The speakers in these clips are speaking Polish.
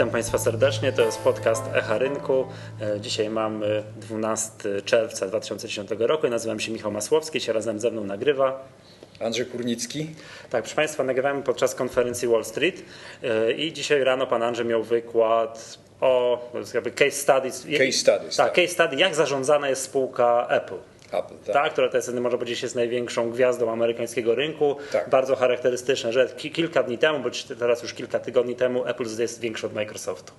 Witam Państwa serdecznie, to jest podcast Echa Rynku. E, dzisiaj mamy 12 czerwca 2010 roku nazywam się Michał Masłowski, się razem ze mną nagrywa. Andrzej Kurnicki. Tak, proszę Państwa, nagrywamy podczas konferencji Wall Street e, i dzisiaj rano Pan Andrzej miał wykład o jakby case studies. Case studies. Tak, tak, case study, jak zarządzana jest spółka Apple. Apple, tak. tak. która to jest, można powiedzieć, jest największą gwiazdą amerykańskiego rynku. Tak. Bardzo charakterystyczne, że kilka dni temu, bo teraz już kilka tygodni temu, Apple jest większy od Microsoftu.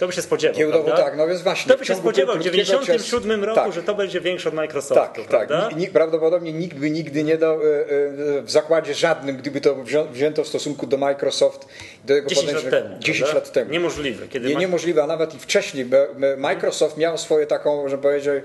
To by się spodziewał. Giełdowo tak, no więc właśnie. To by się spodziewał w 1997 roku, tak. że to będzie większy od Microsoftu. Tak, tak. Nikt, prawdopodobnie nikt by nigdy nie dał e, e, w zakładzie żadnym, gdyby to wzięto w stosunku do Microsoft. Do jego 10 lat temu. 10 lat temu. Niemożliwe. Kiedy nie, niemożliwe, a nawet i wcześniej. Microsoft miał swoje taką, że powiedzieć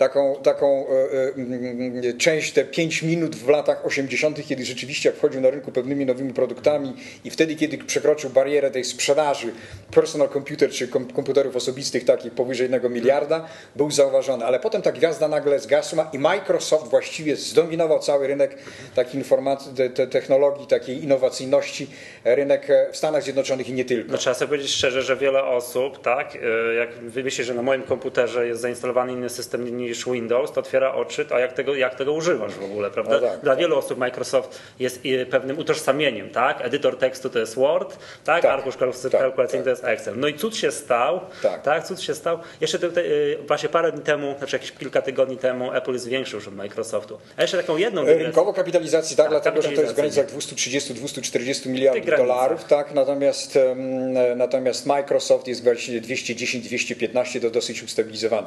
taką, taką e, e, część, te 5 minut w latach 80., kiedy rzeczywiście jak wchodził na rynku pewnymi nowymi produktami i wtedy, kiedy przekroczył barierę tej sprzedaży personal computer czy komputerów osobistych takich powyżej 1 miliarda, był zauważony. Ale potem ta gwiazda nagle zgasła i Microsoft właściwie zdominował cały rynek takiej informacji, te, te technologii, takiej innowacyjności, rynek w Stanach Zjednoczonych i nie tylko. No, trzeba sobie powiedzieć szczerze, że wiele osób, tak, e, jak wymyśli, że na moim komputerze jest zainstalowany inny system niż Windows, to otwiera oczy, a jak tego, jak tego używasz w ogóle, prawda? No tak, Dla tak. wielu osób Microsoft jest pewnym utożsamieniem, tak? Edytor tekstu to jest Word, tak? tak Arkusz kalkulacyjny to jest Excel. No i cud się stał, tak? tak? Cud się stał. Jeszcze tutaj, y, właśnie parę dni temu, znaczy jakieś kilka tygodni temu Apple jest większy już od Microsoftu. A jeszcze taką jedną dygresję. Rynkowo kapitalizacji, tak, dlatego że to jest w granicach 230-240 miliardów dolarów, tak? Natomiast, natomiast Microsoft jest właściwie 210-215 to dosyć ustabilizowany.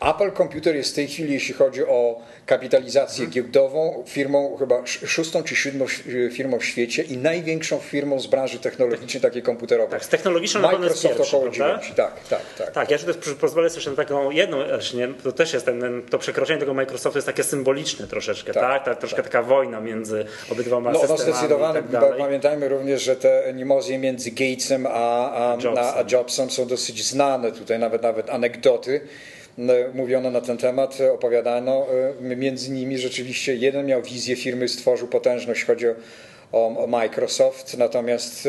Apple Computer jest w tej chwili, jeśli chodzi o kapitalizację hmm. giełdową, firmą chyba szóstą czy siódmą firmą w świecie i największą firmą z branży technologicznej, takiej komputerowej. Tak, z technologiczną Microsoft około 9. Tak, tak, tak. Tak, ja też pozwolę sobie na taką jedną, nie, to też jest ten, to przekroczenie tego Microsoftu jest takie symboliczne troszeczkę, tak? tak? tak troszkę tak. taka wojna między obydwoma no, systemami. No zdecydowanie, tak pamiętajmy również, że te animozje między Gatesem a, a, a, a Jobsem są dosyć znane, tutaj nawet, nawet anegdoty mówiono na ten temat, opowiadano. E, między nimi rzeczywiście jeden miał wizję firmy, stworzył potężność, chodzi o, o Microsoft, natomiast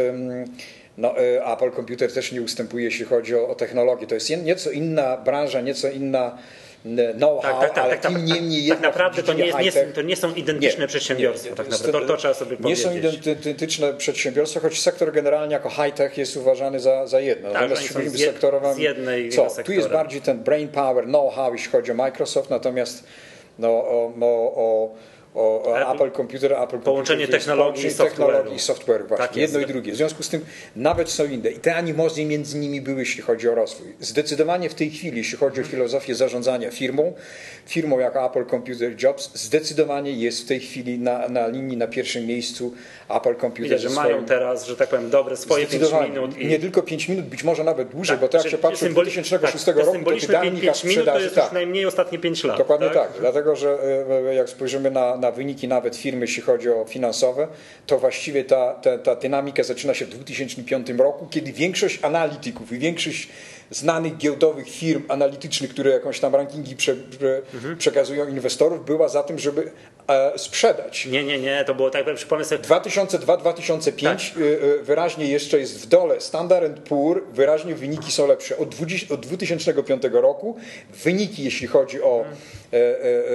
no, e, Apple Computer też nie ustępuje, jeśli chodzi o, o technologię. To jest nieco inna branża, nieco inna know-how, tak, tak, tak, ale tak, tym niemniej tak naprawdę to nie, nie, to nie są identyczne nie, przedsiębiorstwa. Nie, tak naprawdę. To, to, trzeba sobie powiedzieć. Nie są identyczne przedsiębiorstwa, choć sektor generalnie jako high-tech jest uważany za, za jedno. Tak, natomiast z, z jednej co? Tu jest bardziej ten brain power, know-how, jeśli chodzi o Microsoft, natomiast no, o, o o Apple, Computer, Apple Połączenie Computer, technologii technologii i software właśnie, tak jedno i drugie. W związku z tym nawet są inne. I te animozje między nimi były, jeśli chodzi o rozwój. Zdecydowanie w tej chwili, jeśli chodzi o filozofię zarządzania firmą, firmą jak Apple Computer Jobs, zdecydowanie jest w tej chwili na, na linii, na pierwszym miejscu Apple Computer. Widać, że mają teraz, że tak powiem, dobre swoje 5 minut. I... Nie tylko 5 minut, być może nawet dłużej, tak, bo to jak się patrzy symboli... 2006 tak, roku, to dynamika 5 minut to jest tak. już najmniej ostatnie 5 lat. Dokładnie tak, tak dlatego że e, jak spojrzymy na, na wyniki nawet firmy, jeśli chodzi o finansowe, to właściwie ta, ta, ta dynamika zaczyna się w 2005 roku, kiedy większość analityków i większość znanych giełdowych firm analitycznych, które jakąś tam rankingi prze, prze, mhm. przekazują inwestorów, była za tym, żeby e, sprzedać. Nie, nie, nie, to było tak, przypomnę sobie. 2002-2005 tak. E, e, wyraźnie jeszcze jest w dole. Standard Poor wyraźnie wyniki są lepsze. Od, 20, od 2005 roku wyniki, jeśli chodzi o mhm. e,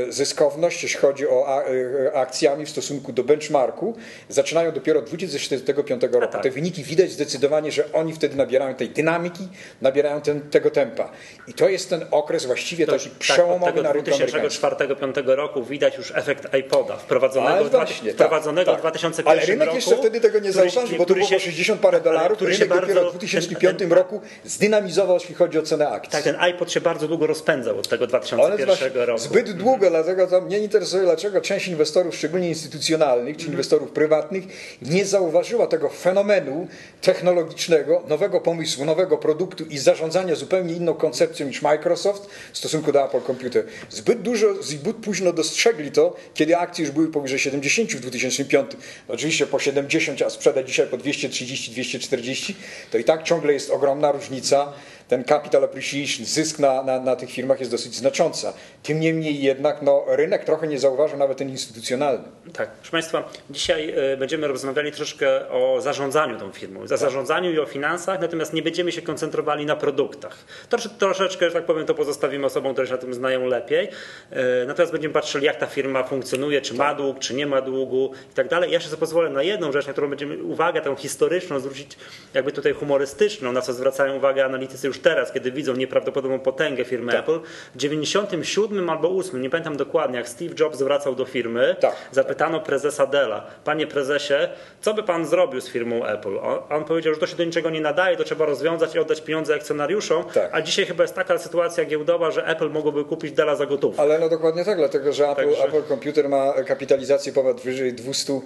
e, zyskowność, jeśli chodzi o a, e, akcjami w stosunku do benchmarku, zaczynają dopiero od 2045 roku. Tak. Te wyniki widać zdecydowanie, że oni wtedy nabierają tej dynamiki, nabierają ten, tego tempa. I to jest ten okres właściwie to, taki tak, przełomowy na rynku 2004-2005 roku widać już efekt iPoda wprowadzonego, właśnie, tak, wprowadzonego tak, w 2001 Ale rynek roku, jeszcze wtedy tego nie zauważył, bo to było 60 parę dolarów, który rynek się bardzo, dopiero w 2005 ten, roku zdynamizował, jeśli chodzi o cenę akcji. Tak, ten iPod się bardzo długo rozpędzał od tego 2001 roku. Zbyt długo, mhm. dlatego to mnie interesuje, dlaczego część inwestorów, szczególnie instytucjonalnych, czy mhm. inwestorów prywatnych, nie zauważyła tego fenomenu technologicznego, nowego pomysłu, nowego produktu i zarządzania zarządzania zupełnie inną koncepcją niż Microsoft w stosunku do Apple Computer. Zbyt dużo, zbyt późno dostrzegli to, kiedy akcje już były powyżej 70 w 2005. Oczywiście po 70, a sprzeda dzisiaj po 230, 240, to i tak ciągle jest ogromna różnica ten capital appreciation, zysk na, na, na tych firmach jest dosyć znacząca. Tym niemniej jednak no, rynek trochę nie zauważył nawet ten instytucjonalny. Tak, proszę Państwa, dzisiaj y, będziemy rozmawiali troszkę o zarządzaniu tą firmą, o tak. zarządzaniu i o finansach, natomiast nie będziemy się koncentrowali na produktach. Trosz, troszeczkę, że tak powiem, to pozostawimy osobom, które się na tym znają lepiej. Y, natomiast będziemy patrzyli, jak ta firma funkcjonuje, czy ma dług, czy nie ma długu i tak dalej. Ja się pozwolę na jedną rzecz, na którą będziemy uwagę tę historyczną zwrócić, jakby tutaj humorystyczną, na co zwracają uwagę analitycy już teraz, kiedy widzą nieprawdopodobną potęgę firmy tak. Apple. W 97 albo 8, nie pamiętam dokładnie, jak Steve Jobs zwracał do firmy, tak. zapytano prezesa Della, panie prezesie, co by pan zrobił z firmą Apple? On, on, powiedział, że to się do niczego nie nadaje, to trzeba rozwiązać i oddać pieniądze akcjonariuszom, tak. a dzisiaj chyba jest taka sytuacja giełdowa, że Apple mogłoby kupić Della za gotówkę. Ale no dokładnie tak, dlatego że Apple, Także... Apple Computer ma kapitalizację ponad wyżej 200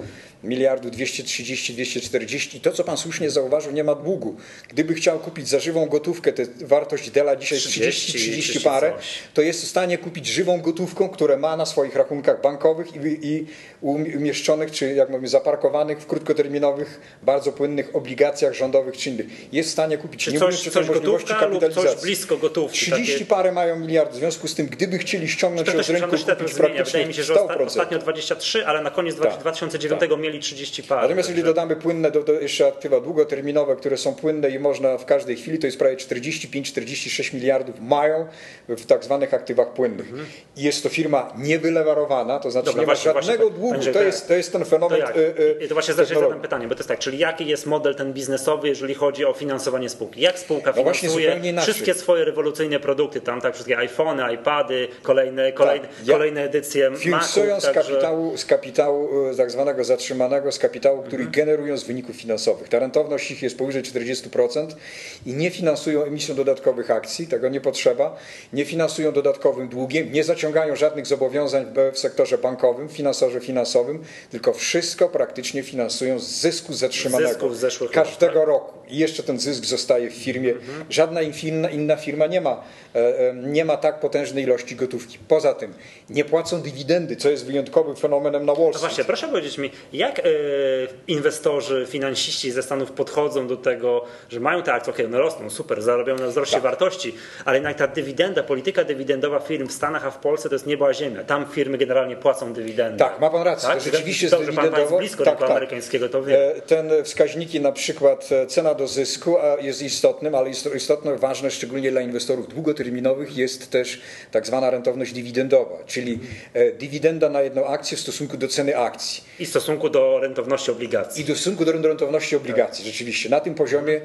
miliardów, 230, 240 i to, co pan słusznie zauważył, nie ma długu. Gdyby chciał kupić za żywą gotówkę, tę wartość Della dzisiaj 30, 30 parę, to jest w stanie kupić żywą gotówką, które ma na swoich rachunkach bankowych i, i umieszczonych, czy jak mówimy, zaparkowanych w krótkoterminowych, bardzo płynnych obligacjach rządowych czy innych. Jest w stanie kupić, czy nie coś, coś możliwości kapitalizacji. coś blisko gotówki. 30 takie... parę mają miliardów, w związku z tym, gdyby chcieli ściągnąć się z rynku, kupić praktycznie Wydaje mi się, że ostatnio 23, ale na koniec tak, 2009 tak. mieli 30 parę. Natomiast jeżeli dodamy płynne, do, do jeszcze aktywa długoterminowe, które są płynne i można w każdej chwili, to jest prawie 45-46 miliardów mają w tak zwanych aktywach płynnych. Mhm. I jest to firma niewylewarowana, to znaczy Dobra, nie ma właśnie, żadnego właśnie, długu. To jest, to jest ten fenomen. To, y, y, to właśnie zadam pytanie, bo to jest tak, czyli jaki jest model ten biznesowy, jeżeli chodzi o finansowanie spółki? Jak spółka no finansuje wszystkie swoje rewolucyjne produkty, tam tak wszystkie iPhony, iPady, kolejne, kolejne, tak. ja, kolejne edycje Finansują z kapitału, z kapitału y, tak zwanego zatrzymanego, z kapitału, który mhm. generują z wyników finansowych. Ta rentowność ich jest powyżej 40% i nie finansują emisją dodatkowych akcji, tego nie potrzeba, nie finansują dodatkowym długiem, nie zaciągają żadnych zobowiązań w sektorze bankowym, finansorze finansowym, tylko wszystko praktycznie finansują z zysku zatrzymanego każdego tak? roku. I jeszcze ten zysk zostaje w firmie. Mhm. Żadna inna, inna firma nie ma, e, e, nie ma tak potężnej ilości gotówki. Poza tym nie płacą dywidendy, co jest wyjątkowym fenomenem na Wall Street. No właśnie, proszę powiedzieć mi, jak e, inwestorzy, finansiści ze Stanów podchodzą do tego, że mają te akcje, okej, okay, one rosną, super, zarabiają na wzroście tak. wartości, ale jednak ta dywidenda, polityka dywidendowa firm w Stanach, a w Polsce to jest nieba ziemia. Tam firmy generalnie płacą dywidendy. Tak, ma pan rację. Tak? rzeczywiście to, jest dywidendowo. blisko tak, tak. amerykańskiego, to wie. Ten wskaźniki, na przykład cena do zysku jest istotnym, ale istotne, ważne szczególnie dla inwestorów długoterminowych jest też tak zwana rentowność dywidendowa, czyli e, dywidenda na jedną akcję w stosunku do ceny akcji. I w stosunku do rentowności obligacji. I w stosunku do rentowności obligacji, tak. rzeczywiście. Na tym poziomie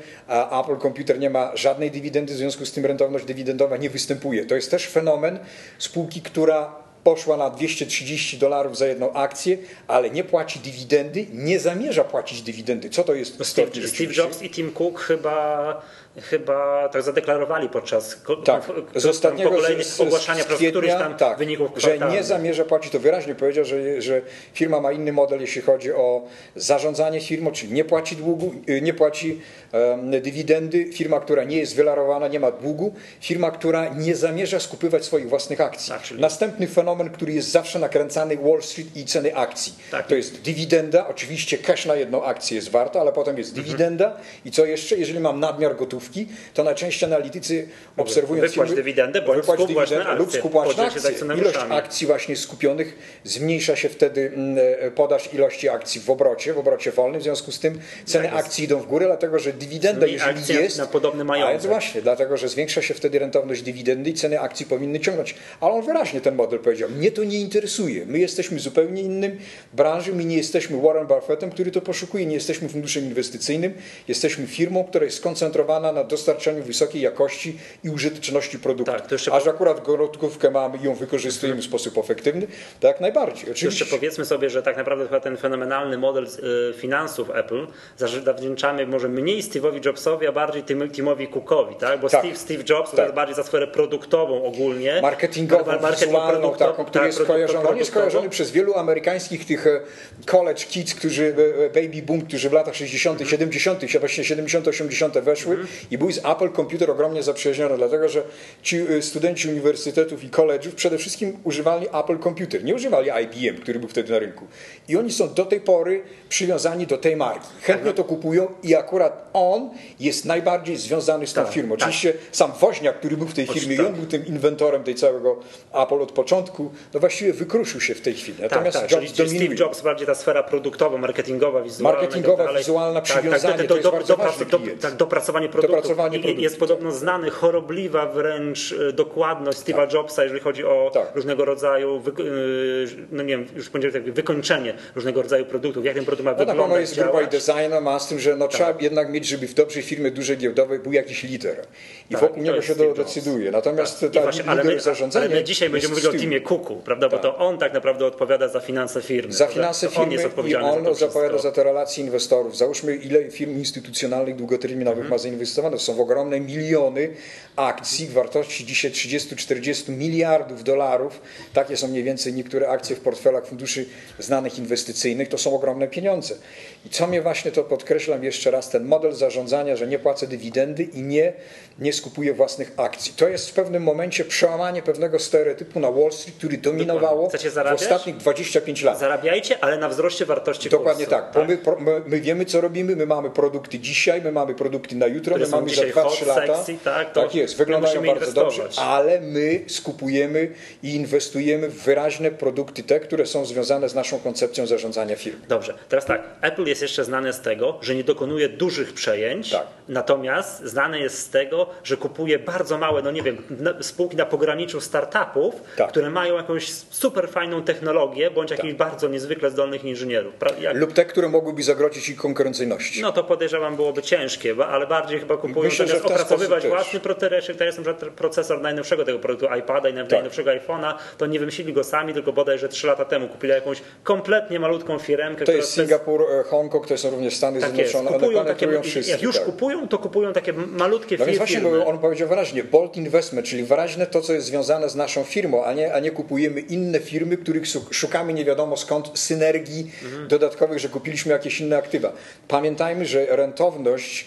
Apple Computer nie ma żadnej dywidendy, w związku z tym rentowność dywidendowa nie występuje. To jest też fenomen spółki, która poszła na 230 dolarów za jedną akcję, ale nie płaci dywidendy, nie zamierza płacić dywidendy. Co to jest? Steve, Steve Jobs i Tim Cook chyba chyba tak zadeklarowali podczas tak, z ostatniego z, z, ogłaszania z którychś tam tak, wyników Że nie zamierza płacić, to wyraźnie powiedział, że, że firma ma inny model, jeśli chodzi o zarządzanie firmą, czyli nie płaci długu, y, nie płaci um, dywidendy, firma, która nie jest wylarowana, nie ma długu, firma, która nie zamierza skupywać swoich własnych akcji. Tak, czyli... Następny fenomen, który jest zawsze nakręcany Wall Street i ceny akcji. Tak. To jest dywidenda, oczywiście cash na jedną akcję jest warto, ale potem jest mhm. dywidenda i co jeszcze, jeżeli mam nadmiar gotówki, gotówki, to najczęściej analitycy obserwują wypłać firmy, dywidendę, bądź wypłać dywidendę lub skupłać akcje. Ilość akcji właśnie skupionych zmniejsza się wtedy mm, e, podaż ilości akcji w obrocie, w obrocie wolnym, w związku z tym ceny tak akcji idą w górę, dlatego że dywidenda, jeżeli jest, na podobny majątek. Właśnie, dlatego że zwiększa się wtedy rentowność dywidendy i ceny akcji powinny ciągnąć. Ale on wyraźnie ten model powiedział, mnie to nie interesuje, my jesteśmy zupełnie innym branży, my nie jesteśmy Warren Buffettem, który to poszukuje, nie jesteśmy funduszem inwestycyjnym, jesteśmy firmą, która jest skoncentrowana na dostarczaniu wysokiej jakości i użyteczności produktu. Tak, jeszcze... A że akurat gotówkę mamy i ją wykorzystujemy w sposób efektywny, to jak najbardziej. Oczywiście. Jeszcze powiedzmy sobie, że tak naprawdę chyba ten fenomenalny model y, finansów Apple zawdzięczamy może mniej Steve'owi Jobsowi, a bardziej Timowi Cookowi, tak? Bo tak. Steve, Steve Jobs tak. to jest bardziej za sferę produktową ogólnie. Marketingową, marketing produktową, taką, który tak, jest kojarzony. On jest kojarzony przez wielu amerykańskich tych e, college kids, którzy, e, baby boom, którzy w latach 60., 70., właśnie 70., 80. weszły mm. I był z Apple Computer ogromnie zaprzyjaźniony, dlatego że ci studenci uniwersytetów i college'ów przede wszystkim używali Apple Computer, nie używali IBM, który był wtedy na rynku. I oni są do tej pory przywiązani do tej marki. Chętnie to kupują i akurat on jest najbardziej związany z tą tak, firmą. Tak. Oczywiście tak. sam Woźniak, który był w tej firmie tak. i on był tym inwentorem tej całego Apple od początku, no właściwie wykruszył się w tej chwili. Tak, Natomiast tak, Jobs czyli Steve Jobs, bardziej ta sfera produktowa, marketingowa, wizualna. Marketingowa, tak wizualna, przywiązanie, tak, do, do, do, do, tak, dopracowanie jest podobno znany, chorobliwa wręcz e, dokładność Steve'a Jobsa, jeżeli chodzi o różnego rodzaju, e, no nie wiem, już powiedziałem, wykończenie różnego rodzaju produktów, jak ten produkt ma no wyglądać. Na pewno jest grupa i design, ma z tym, że no, trzeba jednak mieć, żeby w dobrej firmie dużej giełdowej był jakiś lider. I tak, wokół niego się to decyduje. Natomiast tak. ta właśnie, ale, my, ale my dzisiaj będziemy mówić o teamie Kuku, prawda? Bo to tak. on tak naprawdę odpowiada za finanse firmy. Za finanse firmy on jest odpowiedzialny i on za odpowiada za te relacje inwestorów. Załóżmy, ile firm instytucjonalnych długoterminowych mhm. ma zainwestowane. To są w ogromne miliony akcji w wartości dzisiaj 30-40 miliardów dolarów. Takie są mniej więcej niektóre akcje w portfelach funduszy znanych inwestycyjnych. To są ogromne pieniądze. I co mnie właśnie to podkreślam jeszcze raz, ten model zarządzania, że nie płacę dywidendy i nie, nie skupuję własnych akcji. To jest w pewnym momencie przełamanie pewnego stereotypu na Wall Street, który dominowało w ostatnich 25 lat. Zarabiajcie, ale na wzroście wartości Dokładnie kursu. tak. tak. My, my, my, wiemy, co robimy, my mamy produkty dzisiaj, my mamy produkty na jutro, Które my mamy za 2-3 lata. Sexy, tak, tak jest, wyglądają bardzo dobrze, ale my skupujemy i inwestujemy w wyraźne produkty te, które są związane z naszą koncepcją zarządzania firmy. Dobrze, teraz tak, Apple jest jeszcze znane z tego, że nie dokonuje dużych przejęć, tak. natomiast znane jest z tego, że kupuje bardzo małe, no nie wiem, spółki na pograniczu startupów, tak. które mają jakąś super fajną technologię, bądź jakichś tak. bardzo niezwykle zdolnych inżynierów. Jak... Lub te, które mogłyby zagrozić ich konkurencyjności. No to podejrzewam byłoby ciężkie, ale bardziej chyba kupują Myślę, zamiast opracowywać własny procesor, to jest procesor najnowszego tego produktu iPada i tak. najnowszego iPhone'a, to nie wymyślili go sami, tylko bodajże 3 lata temu kupili jakąś kompletnie malutką firmkę. To jest Singapur, jest... Hongkong, to są również Stany tak Zjednoczone, kupują one takie, wszystkie. Jak już tak. kupują, to kupują takie malutkie no firmy. Więc właśnie on powiedział wyraźnie, bold investment, czyli wyraźne to, co jest związane z naszą firmą, a nie, a nie kupujemy inne firmy, których szukamy nie wiadomo skąd synergii mhm. dodatkowych, że kupiliśmy jakieś inne aktywa. Pamiętajmy, że rentowność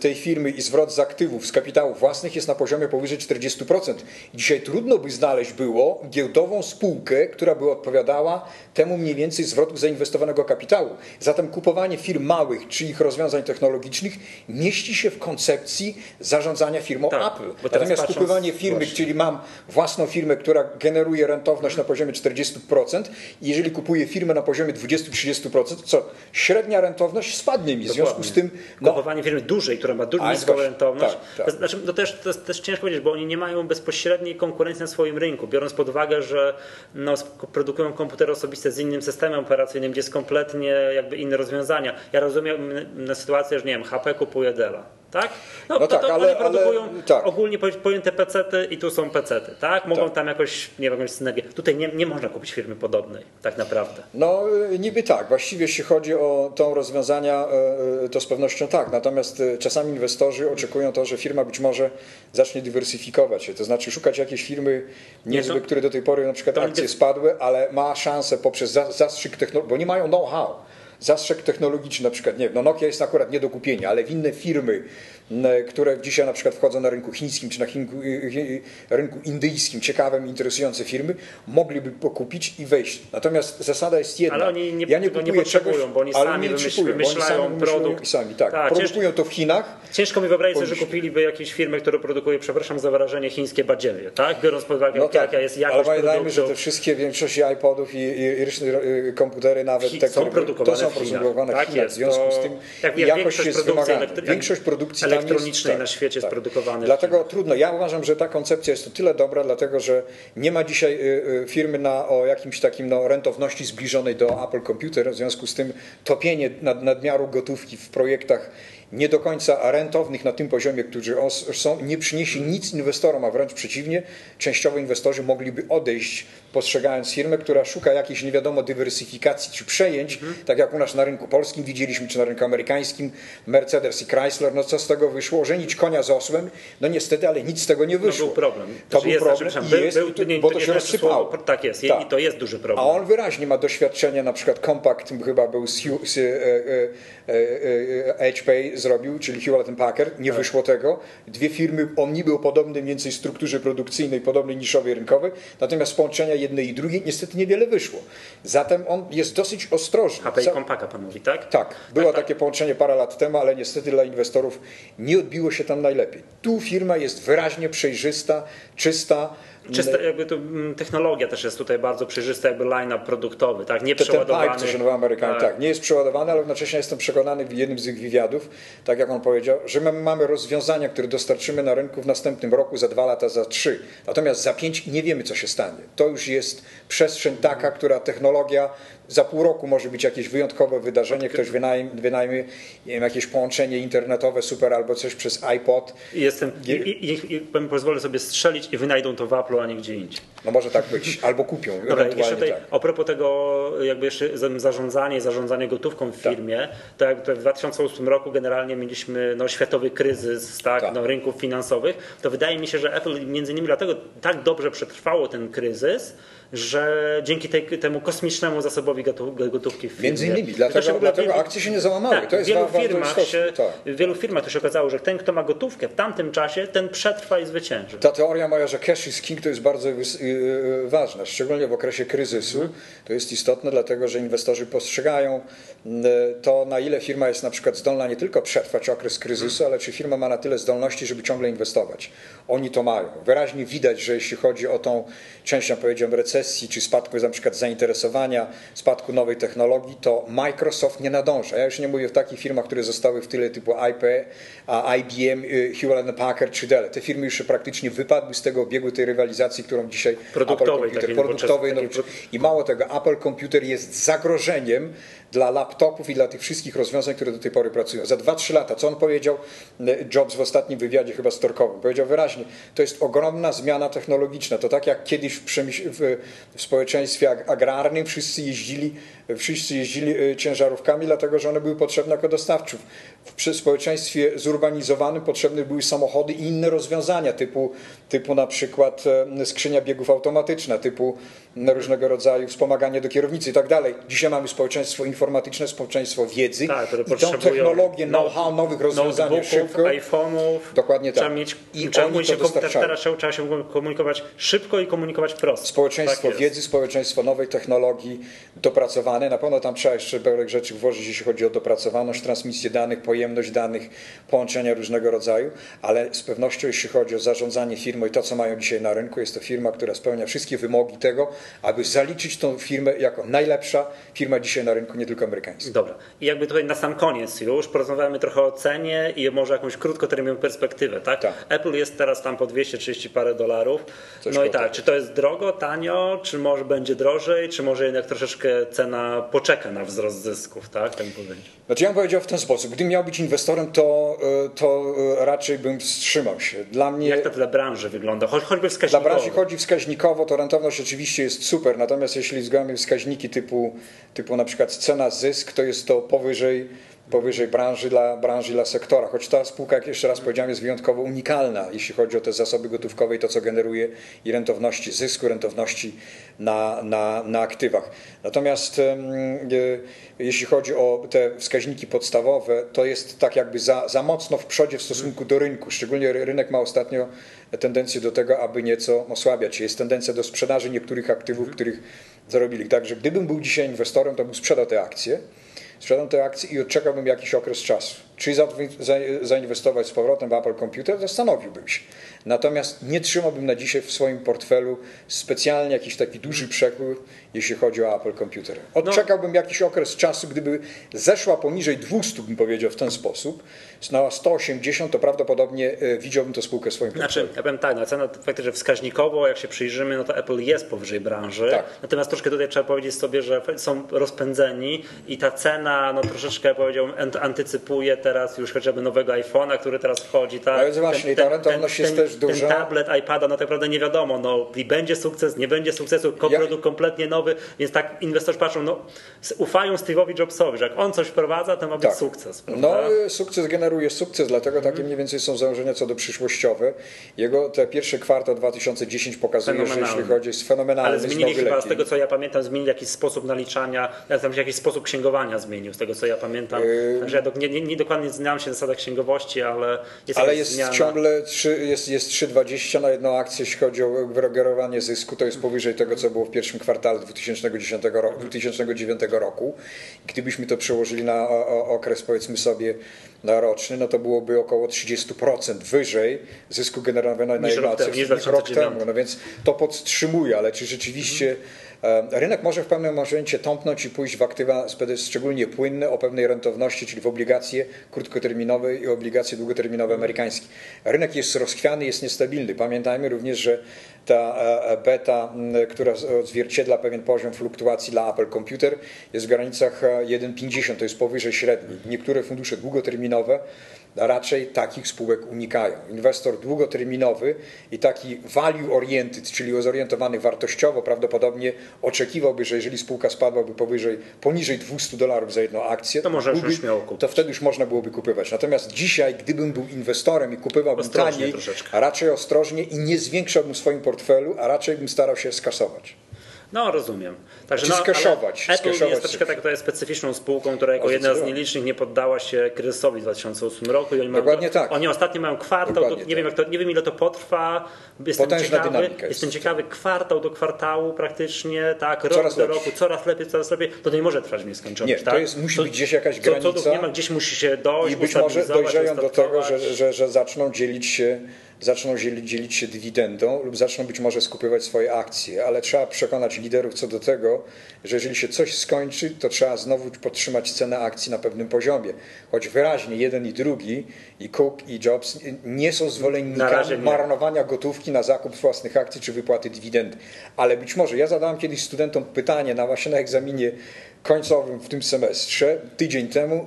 tej firmy i zwrot z aktywów, z kapitałów własnych jest na poziomie powyżej 40%. Dzisiaj trudno by znaleźć było giełdową spółkę, która by odpowiadała temu mniej więcej zwrotu zainwestowanego kapitału. Zatem kupowanie firm małych czy ich rozwiązań technologicznych mieści się w koncepcji zarządzania firmą tak, Apple. Natomiast kupowanie firmy, właśnie. czyli mam własną firmę, która generuje rentowność na poziomie 40% i jeżeli kupuję firmę na poziomie 20-30%, co średnia rentowność spadnie mi. W związku z tym... No, kupowanie firmy dużej, która ma du- niską rentowność. Tak, tak. Znaczy, to, też, to też ciężko powiedzieć, bo oni nie mają bezpośredniej konkurencji na swoim rynku, biorąc pod uwagę, że no, produkują komputery osobiste z innym systemem operacyjnym, gdzie jest kompletnie jakby inne rozwiązania. Ja rozumiem na sytuację, że nie wiem, HP kupuje Della tak? No, no tak, to, ale, one produkują ale, tak. ogólnie pojęte pecety i tu są pecety, tak? Mogą tak. tam jakoś, nie wiem, jakąś synergię. Tutaj nie, nie można kupić firmy podobnej, tak naprawdę. No niby tak. Właściwie jeśli chodzi o tą rozwiązania, e, e, to z pewnością tak. Natomiast czasami inwestorzy oczekują to, że firma być może zacznie dywersyfikować się. To znaczy szukać jakiejś firmy niezłe, nie, to, które do tej pory na przykład akcje spadły, ale ma szansę poprzez zastrzyk technologii, bo nie mają know-how zastrzeg technologiczny, na przykład, nie wiem, no Nokia jest akurat nie do kupienia, ale w inne firmy, które dzisiaj na przykład wchodzą na rynku chińskim czy na y, y, rynku indyjskim, ciekawe, interesujące firmy, mogliby pokupić i wejść. Natomiast zasada jest jedna. Ale oni nie, ja nie, kupuję nie czegoś, bo oni sami nie wymyślają, oni sami produkt. Sami, tak. Ta, produkują to w Chinach. Ciężko mi wyobrazić że kupiliby jakieś firmy, które produkują, przepraszam za wyrażenie, chińskie badziewie, tak? Biorąc pod uwagę, no tak, jaka jest jakość Ale pamiętajmy, że te wszystkie, większość iPodów i, i, i komputery nawet, te, są produkowane to są produkowane w Chinach. W związku z tym jakość jest wymagana. Większość produkcji elektronicznej na świecie tak. produkowany. Dlatego trudno. Ja uważam, że ta koncepcja jest o tyle dobra, dlatego że nie ma dzisiaj y, y, firmy na, o jakimś takim no, rentowności zbliżonej do Apple Computer. W związku z tym topienie nad, nadmiaru gotówki w projektach nie do końca rentownych na tym poziomie, którzy są, nie przyniesie nic inwestorom, a wręcz przeciwnie, częściowo inwestorzy mogliby odejść, postrzegając firmę, która szuka jakiejś nie wiadomo dywersyfikacji czy przejęć, mhm. tak jak u nas na rynku polskim widzieliśmy, czy na rynku amerykańskim, Mercedes i Chrysler, no co z tego wyszło? Żenić konia z osłem? No niestety, ale nic z tego nie wyszło. No był problem. To był problem i jest, był, nie, bo to się rozsypało. Tak jest, tak. i to jest duży problem. A on wyraźnie ma doświadczenie, na przykład Compact chyba był z, z, e, e, e, HP zrobił, czyli Hewlett Packard, nie tak. wyszło tego. Dwie firmy o niby o podobnej mniej więcej strukturze produkcyjnej, podobnej niszowej rynkowej, natomiast połączenia jednej i drugiej niestety niewiele wyszło. Zatem on jest dosyć ostrożny. HP i Compaka pan mówi, tak? Tak, było tak, tak. takie połączenie parę lat temu, ale niestety dla inwestorów nie odbiło się tam najlepiej. Tu firma jest wyraźnie przejrzysta, czysta, Czysta, jakby to, mm, technologia też jest tutaj bardzo przejrzysta, jakby line-up produktowy, tak? Nie przeładowany. Ten co Amerykanie, tak. tak. Nie jest przeładowany, ale jednocześnie jestem przekonany w jednym z ich wywiadów, tak jak on powiedział, że my mamy rozwiązania, które dostarczymy na rynku w następnym roku, za dwa lata, za trzy. Natomiast za pięć nie wiemy, co się stanie. To już jest przestrzeń taka, która technologia za pół roku może być jakieś wyjątkowe wydarzenie, ktoś wynajmie, wynajmie jakieś połączenie internetowe super albo coś przez iPod. I jestem, i, i, i, pozwolę sobie strzelić i wynajdą to w Apple, a nie gdzie indziej. No może tak być, albo kupią. Dobra, jeszcze tutaj, tak. A propos tego jakby jeszcze zarządzanie, zarządzanie gotówką w tak. firmie, to jak w 2008 roku generalnie mieliśmy no, światowy kryzys tak, tak. No, rynków finansowych, to wydaje mi się, że Apple między innymi dlatego tak dobrze przetrwało ten kryzys, że dzięki tej, temu kosmicznemu zasobowi gotówki w firmie. Między innymi, dlatego, dlatego akcje się nie załamały. Tak, to jest wielu, firmach się, tak. w wielu firmach to się okazało, że ten, kto ma gotówkę w tamtym czasie, ten przetrwa i zwycięży. Ta teoria moja, że cash is king, to jest bardzo y, y, ważna, szczególnie w okresie kryzysu. Mhm. To jest istotne, dlatego że inwestorzy postrzegają to, na ile firma jest na przykład zdolna nie tylko przetrwać okres kryzysu, ale czy firma ma na tyle zdolności, żeby ciągle inwestować. Oni to mają. Wyraźnie widać, że jeśli chodzi o tą część, jak powiedziałem, recesji, czy spadku na przykład zainteresowania, spadku nowej technologii, to Microsoft nie nadąża. Ja już nie mówię o takich firmach, które zostały w tyle typu IP, IBM, y, Hewlett Packard czy Dell. Te firmy już praktycznie wypadły z tego obiegu tej rywalizacji, którą dzisiaj produktowej, Apple Computer, produktowej no, i mało tego, Apple Computer jest zagrożeniem dla laptopów i dla tych wszystkich rozwiązań, które do tej pory pracują. Za 2-3 lata, co on powiedział, e, Jobs w ostatnim wywiadzie chyba storkowym, powiedział wyraźnie, to jest ogromna zmiana technologiczna. To tak jak kiedyś w, w, w społeczeństwie agrarnym wszyscy jeździli wszyscy jeździli e, ciężarówkami, dlatego że one były potrzebne jako dostawców. W społeczeństwie zurbanizowanym potrzebne były samochody i inne rozwiązania, typu, typu na przykład e, skrzynia biegów automatyczna, typu różnego rodzaju wspomaganie do kierownicy i tak dalej. Dzisiaj mamy społeczeństwo informatyczne, społeczeństwo wiedzy tak, i tą technologię, know-how, nowych rozwiązań szybko. iPhone'ów. Dokładnie tak. Trzeba mieć, I trzeba oni się teraz trzeba się komunikować szybko i komunikować prosto. Społeczeństwo tak wiedzy, społeczeństwo nowej technologii dopracowane na pewno tam trzeba jeszcze parę rzeczy włożyć, jeśli chodzi o dopracowaność, transmisję danych, pojemność danych, połączenia różnego rodzaju, ale z pewnością jeśli chodzi o zarządzanie firmą i to, co mają dzisiaj na rynku, jest to firma, która spełnia wszystkie wymogi tego, aby zaliczyć tą firmę jako najlepsza firma dzisiaj na rynku, nie tylko amerykańska. Dobra. I jakby tutaj na sam koniec już porozmawiamy trochę o cenie i może jakąś krótkoterminową perspektywę, tak? tak? Apple jest teraz tam po 230 parę dolarów. Coś no i tak, czy to jest drogo, tanio, czy może będzie drożej, czy może jednak troszeczkę cena poczeka na wzrost zysków, tak? Tak powiedzieć. Znaczy ja bym powiedział w ten sposób. Gdybym miał być inwestorem, to, e, to e, raczej bym wstrzymał się. Dla mnie... Jak to dla branży wygląda? Cho choćby wskaźnikowo. Dla branży chodzi wskaźnikowo, to rentowność oczywiście jest super, natomiast jeśli względamy wskaźniki typu, typu na przykład cena zysk, to jest to powyżej powyżej branży dla, branży dla sektora. Choć ta spółka, jak jeszcze raz powiedziałem, jest wyjątkowo unikalna, jeśli chodzi o te zasoby gotówkowe i to, co generuje i rentowności zysku, rentowności na, na, na aktywach. Natomiast e, jeśli chodzi o te wskaźniki podstawowe, to jest tak jakby za, za mocno w przodzie w stosunku do rynku. Szczególnie rynek ma ostatnio tendencję do tego, aby nieco osłabiać. Jest tendencja do sprzedaży niektórych aktywów, których zarobili. Także gdybym był dzisiaj inwestorem, to bym sprzedał te akcje sprzedam te akcje i odczekałbym jakiś okres czasu. Czy zainwestować z powrotem w Apple Computer, zastanowiłbym się. Natomiast nie trzymałbym na dzisiaj w swoim portfelu specjalnie jakiś taki duży przepływ, jeśli chodzi o Apple Computer. Odczekałbym jakiś okres czasu, gdyby zeszła poniżej 200, bym powiedział w ten sposób, na 180, to prawdopodobnie e, widziałbym to spółkę w swoim portfelu. Znaczy, ja powiem tak, na cenę faktycznie wskaźnikowo, jak się przyjrzymy, no to Apple jest powyżej branży. Tak. Natomiast troszkę tutaj trzeba powiedzieć sobie, że są rozpędzeni i ta cena no, troszeczkę powiedziałbym antycypuje te teraz już chociażby nowego iPhone'a, który teraz wchodzi. Tak? Ale właśnie, ten, ta rentowność ten, jest ten, też duża. Ten tablet, iPada, no tak naprawdę nie wiadomo, no i będzie sukces, nie będzie sukcesu, produkt ja... kompletnie nowy, więc tak inwestorzy patrzą, no ufają Steve'owi Jobsowi, że jak on coś wprowadza, to ma być tak. sukces. Prawda? No sukces generuje sukces, dlatego takie mniej więcej są założenia co do przyszłościowe. Jego te pierwsze kwartał 2010 pokazuje, że jeśli chodzi, jest fenomenalny. Ale zmienili chyba, lepiej. z tego co ja pamiętam, zmienili jakiś sposób naliczania, tam jakiś sposób księgowania zmienił, z tego co ja pamiętam. Yy... Także ja nie, nie, nie, dokładnie znam się na zasadach księgowości, ale jest Ale jest zmiana. ciągle 3, jest, jest 3,20 na jedną akcję, jeśli chodzi o wygenerowanie zysku, to jest powyżej tego, co było w pierwszym kwartale 2010 roku, 2009 roku. Gdybyśmy to przełożyli na okres, powiedzmy sobie, na roczny, no to byłoby około 30% wyżej zysku generowanego na jedną akcję niż rok temu. No więc to podtrzymuje, ale czy rzeczywiście rynek może w pewnym momencie tąpnąć i pójść w aktywa szczególnie płynne o pewnej rentowności, czyli w obligacje krótkoterminowe i obligacje długoterminowe amerykańskie. Rynek jest rozchwiany, jest niestabilny. Pamiętajmy również, że ta e, e, beta, która odzwierciedla pewien poziom fluktuacji dla Apple Computer jest w granicach 1,50, e, to jest powyżej średniej. Niektóre fundusze długoterminowe raczej takich spółek unikają. Inwestor długoterminowy i taki value oriented, czyli zorientowany wartościowo, prawdopodobnie oczekiwałby, że jeżeli spółka spadłaby powyżej, poniżej 200 dolarów za jedną akcję, to, może byłby, to wtedy już można byłoby kupywać. Natomiast dzisiaj, gdybym był inwestorem i kupowałbym taniej, a raczej ostrożnie i nie zwiększałbym w swoim portfelu, a raczej bym starał się skasować. No, rozumiem. Także no, skaszować. Apple skaszować jest troszkę tak, to jest specyficzną spółką, która jako jedna z nielicznych nie poddała się kryzysowi w 2008 roku. I oni Dokładnie mają, tak. Oni ostatnio mają kwartał, do, nie, tak. wiem, jak to, nie wiem ile to potrwa. Jestem Potężna ciekawy, jestem ciekawy, kwartał do kwartału praktycznie, tak, rok coraz do lepszy. roku, coraz lepiej, coraz lepiej. To nie może trwać w nieskończoność. Nie, tak? to jest, musi to, być gdzieś jakaś granica. Co, co, nie ma, gdzieś musi się dojść, I być może dojrzeją do tego, że, że, że zaczną dzielić się zaczną dzielić się dywidendą lub zaczną być może skupywać swoje akcje, ale trzeba przekonać liderów co do tego, że jeżeli się coś skończy, to trzeba znowu podtrzymać cenę akcji na pewnym poziomie. Choć wyraźnie jeden i drugi, i Cook i Jobs nie są zwolennikami marnowania gotówki na zakup własnych akcji czy wypłaty dywidendy. Ale być może, ja zadałem kiedyś studentom pytanie na właśnie na egzaminie końcowym w tym semestrze, tydzień temu,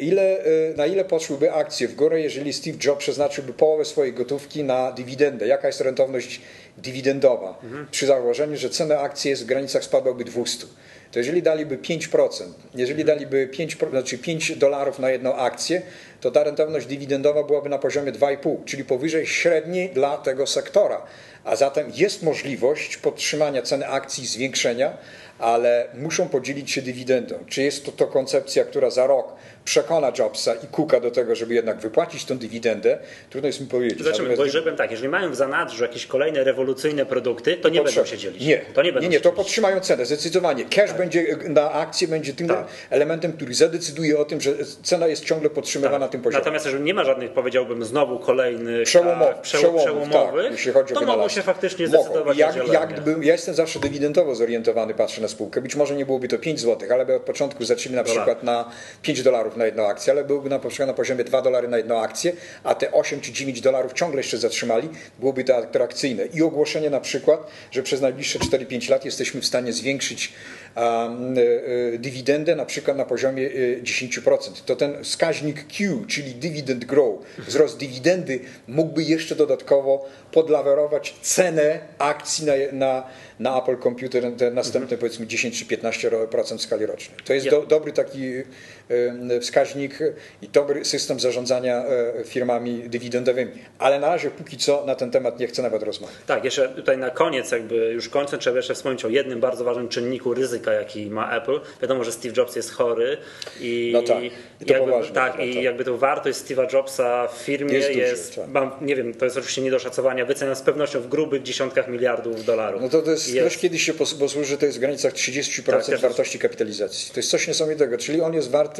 ile, e, na ile poszłyby akcje w górę, jeżeli Steve Jobs przeznaczyłby połowę swojej gotówki na dywidendę? Jaka jest rentowność dywidendowa? Mhm. Przy założeniu, że cena akcji jest w granicach spadłaby 200. To jeżeli daliby 5%, jeżeli daliby 5, znaczy 5 dolarów na jedną akcję, to ta rentowność dywidendowa byłaby na poziomie 2,5, czyli powyżej średniej dla tego sektora. A zatem jest możliwość podtrzymania ceny akcji, zwiększenia, ale muszą podzielić się dywidendą. Czy jest to, to koncepcja, która za rok przekona Jobsa i Cooka do tego, żeby jednak wypłacić tą dywidendę, trudno jest mi powiedzieć. Zobaczymy, bo jeżeli tak, jeżeli mają w zanadrzu jakieś kolejne rewolucyjne produkty, to, to nie będą się dzielić. Nie, to nie, będą nie, nie to podtrzymają cenę, zdecydowanie. Cash tak. będzie na akcję będzie tym tak. elementem, który zadecyduje o tym, że cena jest ciągle podtrzymywana tak. na tym poziomie. Natomiast jeżeli nie ma żadnych, powiedziałbym, znowu kolejnych Przełomo, tak, przełomowych tak, jeśli chodzi to mogą się faktycznie zdecydować jak, na jak gdybym, Ja jestem zawsze dywidendowo zorientowany, patrzę na spółkę. Być może nie byłoby to 5 zł, ale by od początku zaczęli na przykład na 5 dolarów na jedną akcję, ale byłby na przykład na poziomie 2 dolary na jedną akcję, a te 8 czy 9 dolarów ciągle jeszcze zatrzymali, byłoby to atrakcyjne. I ogłoszenie na przykład, że przez najbliższe 4-5 lat jesteśmy w stanie zwiększyć um, dywidendę na przykład na poziomie 10%. To ten wskaźnik Q, czyli dividend grow, wzrost dywidendy mógłby jeszcze dodatkowo podlawerować cenę akcji na, na, na Apple Computer te następne mhm. powiedzmy 10 czy 15% w skali rocznej. To jest do, dobry taki wskaźnik i dobry system zarządzania e, firmami dywidendowymi. Ale na razie póki co na ten temat nie chcę nawet rozmawiać. Tak, jeszcze tutaj na koniec, jakby już kończąc, trzeba jeszcze wspomnieć o jednym bardzo ważnym czynniku ryzyka, jaki ma Apple. Wiadomo, że Steve Jobs jest chory i, no tak, i to jakby, poważnie, tak, i tak. jakby to wartość Steve'a Jobsa w firmie jest, jest duży, tak. mam, nie wiem, to jest oczywiście nie do szacowania, wyceniam z pewnością w grubych dziesiątkach miliardów dolarów. No to, to jest, jest. ktoś kiedyś się posłuży, to jest w granicach 30% tak, wartości kapitalizacji. To jest coś niesamowitego, czyli on jest warty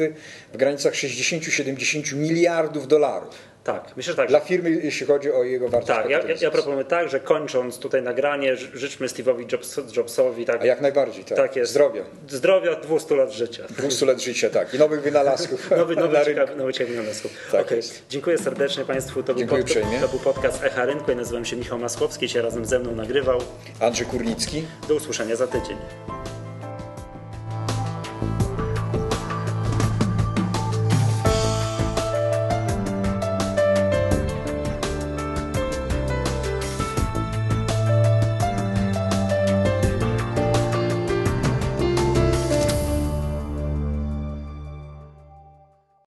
w granicach 60-70 miliardów dolarów. Tak, myślę, że tak. Dla firmy, jeśli chodzi o jego wartość. Tak, ja, ja proponuję tak, że kończąc tutaj nagranie, życzmy Steve'owi Jobs, Jobsowi. Tak, A jak najbardziej, tak. tak jest. Zdrowia. Zdrowia, 200 lat życia. 200 lat życia, tak. I nowych wynalazków. nowy, nowy, ciekawy, nowy ciekawy wynalazków. Tak okay. Dziękuję serdecznie Państwu. To był, podcast, to był podcast Echa Rynku. Ja nazywam się Michał Masłowski. Się razem ze mną nagrywał Andrzej Kurnicki. Do usłyszenia za tydzień.